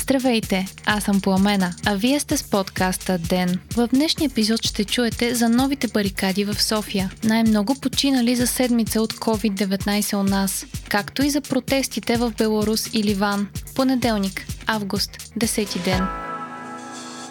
Здравейте, аз съм Пламена, а вие сте с подкаста ДЕН. В днешния епизод ще чуете за новите барикади в София, най-много починали за седмица от COVID-19 у нас, както и за протестите в Беларус и Ливан. Понеделник, август, 10 ден.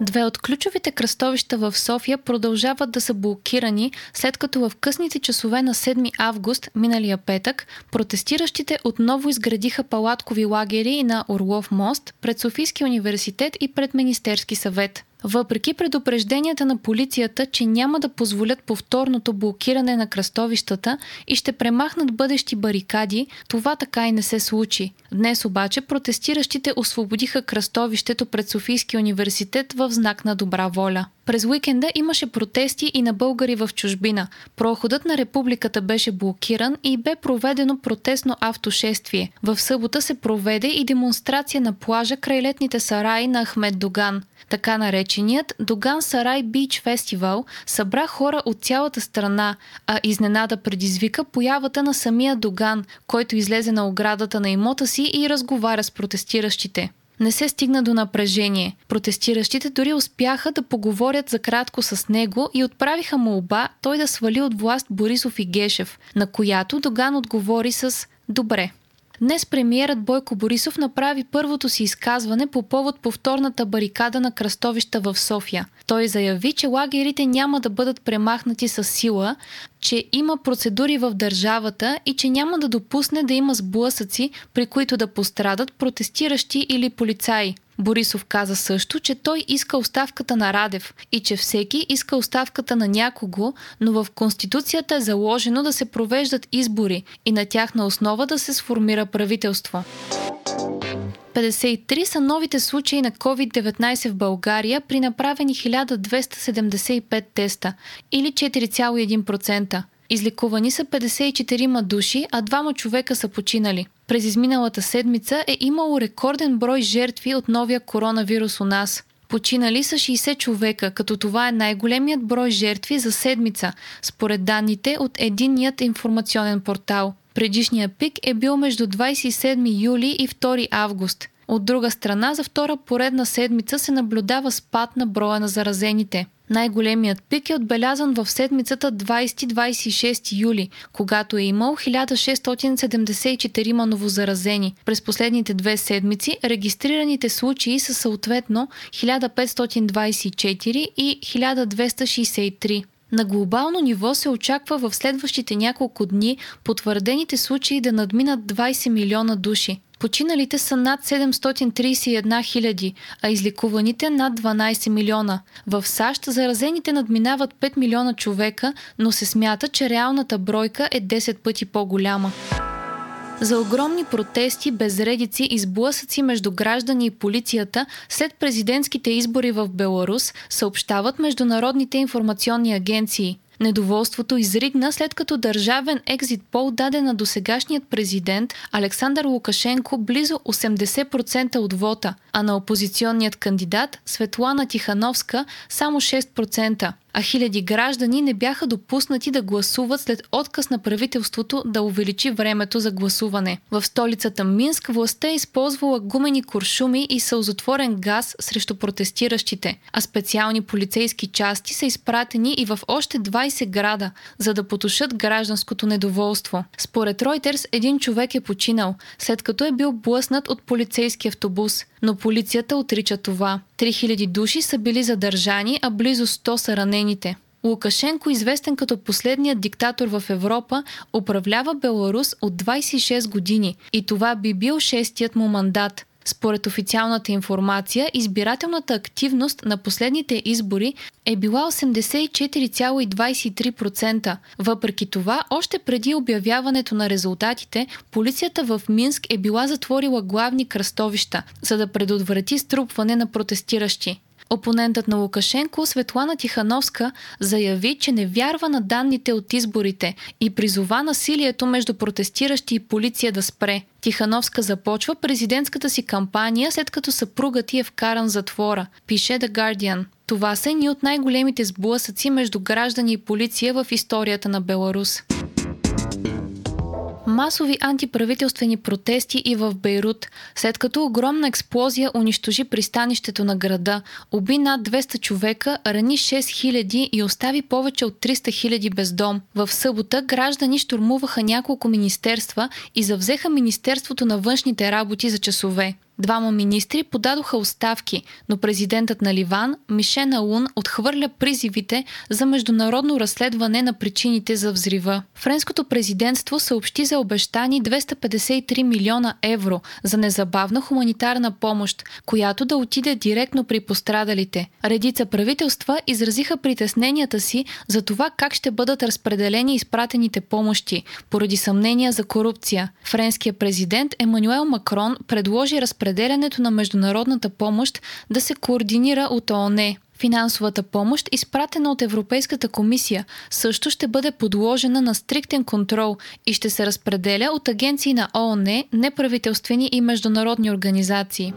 Две от ключовите кръстовища в София продължават да са блокирани, след като в късните часове на 7 август, миналия петък, протестиращите отново изградиха палаткови лагери на Орлов мост пред Софийския университет и пред Министерски съвет. Въпреки предупрежденията на полицията, че няма да позволят повторното блокиране на кръстовищата и ще премахнат бъдещи барикади, това така и не се случи. Днес обаче протестиращите освободиха кръстовището пред Софийския университет в знак на добра воля. През уикенда имаше протести и на българи в чужбина. Проходът на републиката беше блокиран и бе проведено протестно автошествие. В събота се проведе и демонстрация на плажа край летните сараи на Ахмед Доган. Така нареченият Доган Сарай Бич Фестивал събра хора от цялата страна, а изненада предизвика появата на самия Доган, който излезе на оградата на имота си и разговаря с протестиращите не се стигна до напрежение. Протестиращите дори успяха да поговорят за кратко с него и отправиха молба той да свали от власт Борисов и Гешев, на която Доган отговори с «Добре». Днес премиерът Бойко Борисов направи първото си изказване по повод повторната барикада на кръстовища в София. Той заяви, че лагерите няма да бъдат премахнати с сила, че има процедури в държавата и че няма да допусне да има сблъсъци, при които да пострадат протестиращи или полицаи. Борисов каза също, че той иска оставката на Радев и че всеки иска оставката на някого, но в Конституцията е заложено да се провеждат избори и на тяхна основа да се сформира правителство. 53 са новите случаи на COVID-19 в България при направени 1275 теста или 4,1%. Излекувани са 54 души, а двама човека са починали. През изминалата седмица е имало рекорден брой жертви от новия коронавирус у нас. Починали са 60 човека, като това е най-големият брой жертви за седмица, според данните от единният информационен портал. Предишният пик е бил между 27 юли и 2 август. От друга страна, за втора поредна седмица се наблюдава спад на броя на заразените. Най-големият пик е отбелязан в седмицата 20-26 юли, когато е имал 1674 новозаразени. През последните две седмици регистрираните случаи са съответно 1524 и 1263. На глобално ниво се очаква в следващите няколко дни потвърдените случаи да надминат 20 милиона души. Починалите са над 731 хиляди, а излекуваните над 12 милиона. В САЩ заразените надминават 5 милиона човека, но се смята, че реалната бройка е 10 пъти по-голяма. За огромни протести, безредици и сблъсъци между граждани и полицията след президентските избори в Беларус съобщават международните информационни агенции. Недоволството изригна след като държавен екзит пол даде на досегашният президент Александър Лукашенко близо 80% от вота, а на опозиционният кандидат Светлана Тихановска само 6% а хиляди граждани не бяха допуснати да гласуват след отказ на правителството да увеличи времето за гласуване. В столицата Минск властта е използвала гумени куршуми и сълзотворен газ срещу протестиращите, а специални полицейски части са изпратени и в още 20 града, за да потушат гражданското недоволство. Според Reuters един човек е починал, след като е бил блъснат от полицейски автобус но полицията отрича това. 3000 души са били задържани, а близо 100 са ранените. Лукашенко, известен като последният диктатор в Европа, управлява Беларус от 26 години и това би бил шестият му мандат. Според официалната информация, избирателната активност на последните избори е била 84,23%. Въпреки това, още преди обявяването на резултатите, полицията в Минск е била затворила главни кръстовища, за да предотврати струпване на протестиращи. Опонентът на Лукашенко, Светлана Тихановска, заяви, че не вярва на данните от изборите и призова насилието между протестиращи и полиция да спре. Тихановска започва президентската си кампания, след като съпругът ти е вкаран в затвора, пише The Guardian. Това са едни от най-големите сблъсъци между граждани и полиция в историята на Беларус. Масови антиправителствени протести и в Бейрут, след като огромна експлозия унищожи пристанището на града, уби над 200 човека, рани 6000 и остави повече от 300 000 без дом. В събота граждани штурмуваха няколко министерства и завзеха Министерството на външните работи за часове. Двама министри подадоха оставки, но президентът на Ливан, Мишен Аун, отхвърля призивите за международно разследване на причините за взрива. Френското президентство съобщи за обещани 253 милиона евро за незабавна хуманитарна помощ, която да отиде директно при пострадалите. Редица правителства изразиха притесненията си за това как ще бъдат разпределени изпратените помощи, поради съмнения за корупция. Френският президент Емануел Макрон предложи разпределението разпределянето на международната помощ да се координира от ООН. Финансовата помощ, изпратена от Европейската комисия, също ще бъде подложена на стриктен контрол и ще се разпределя от агенции на ООН, неправителствени и международни организации.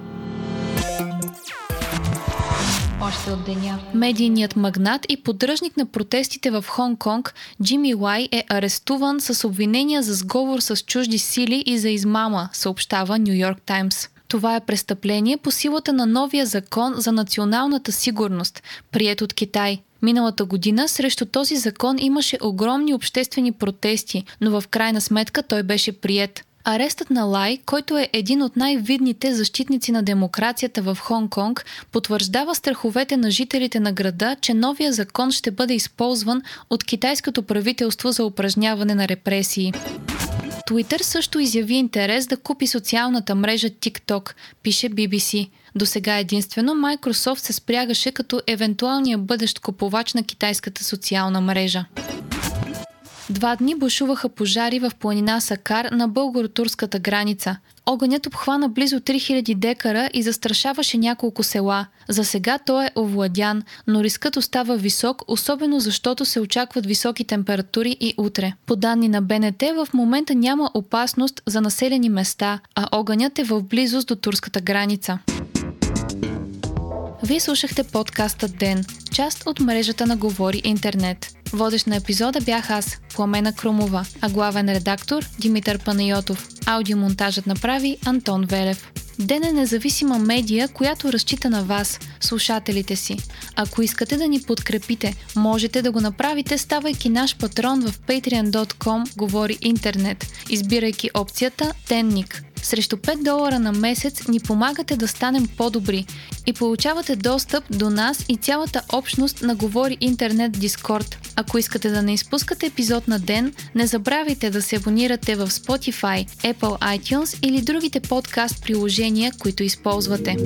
Още от деня. Медийният магнат и поддръжник на протестите в Хонг-Конг Джимми Лай е арестуван с обвинения за сговор с чужди сили и за измама, съобщава Нью Йорк Таймс. Това е престъпление по силата на новия закон за националната сигурност, прият от Китай. Миналата година срещу този закон имаше огромни обществени протести, но в крайна сметка той беше прият. Арестът на Лай, който е един от най-видните защитници на демокрацията в Хонг-Конг, потвърждава страховете на жителите на града, че новия закон ще бъде използван от китайското правителство за упражняване на репресии. Twitter също изяви интерес да купи социалната мрежа TikTok, пише BBC. До сега единствено Microsoft се спрягаше като евентуалния бъдещ купувач на китайската социална мрежа. Два дни бушуваха пожари в планина Сакар на българо-турската граница. Огънят обхвана близо 3000 декара и застрашаваше няколко села. За сега той е овладян, но рискът остава висок, особено защото се очакват високи температури и утре. По данни на БНТ в момента няма опасност за населени места, а огънят е в близост до турската граница. Вие слушахте подкаста Ден, част от мрежата на Говори Интернет. Водещ на епизода бях аз, Пламена Крумова, а главен редактор Димитър Панайотов. Аудиомонтажът направи Антон Велев. Ден е независима медия, която разчита на вас, слушателите си. Ако искате да ни подкрепите, можете да го направите, ставайки наш патрон в patreon.com Говори Интернет, избирайки опцията Тенник. Срещу 5 долара на месец ни помагате да станем по-добри и получавате достъп до нас и цялата общност на Говори Интернет Дискорд. Ако искате да не изпускате епизод на ден, не забравяйте да се абонирате в Spotify, Apple iTunes или другите подкаст приложения, които използвате.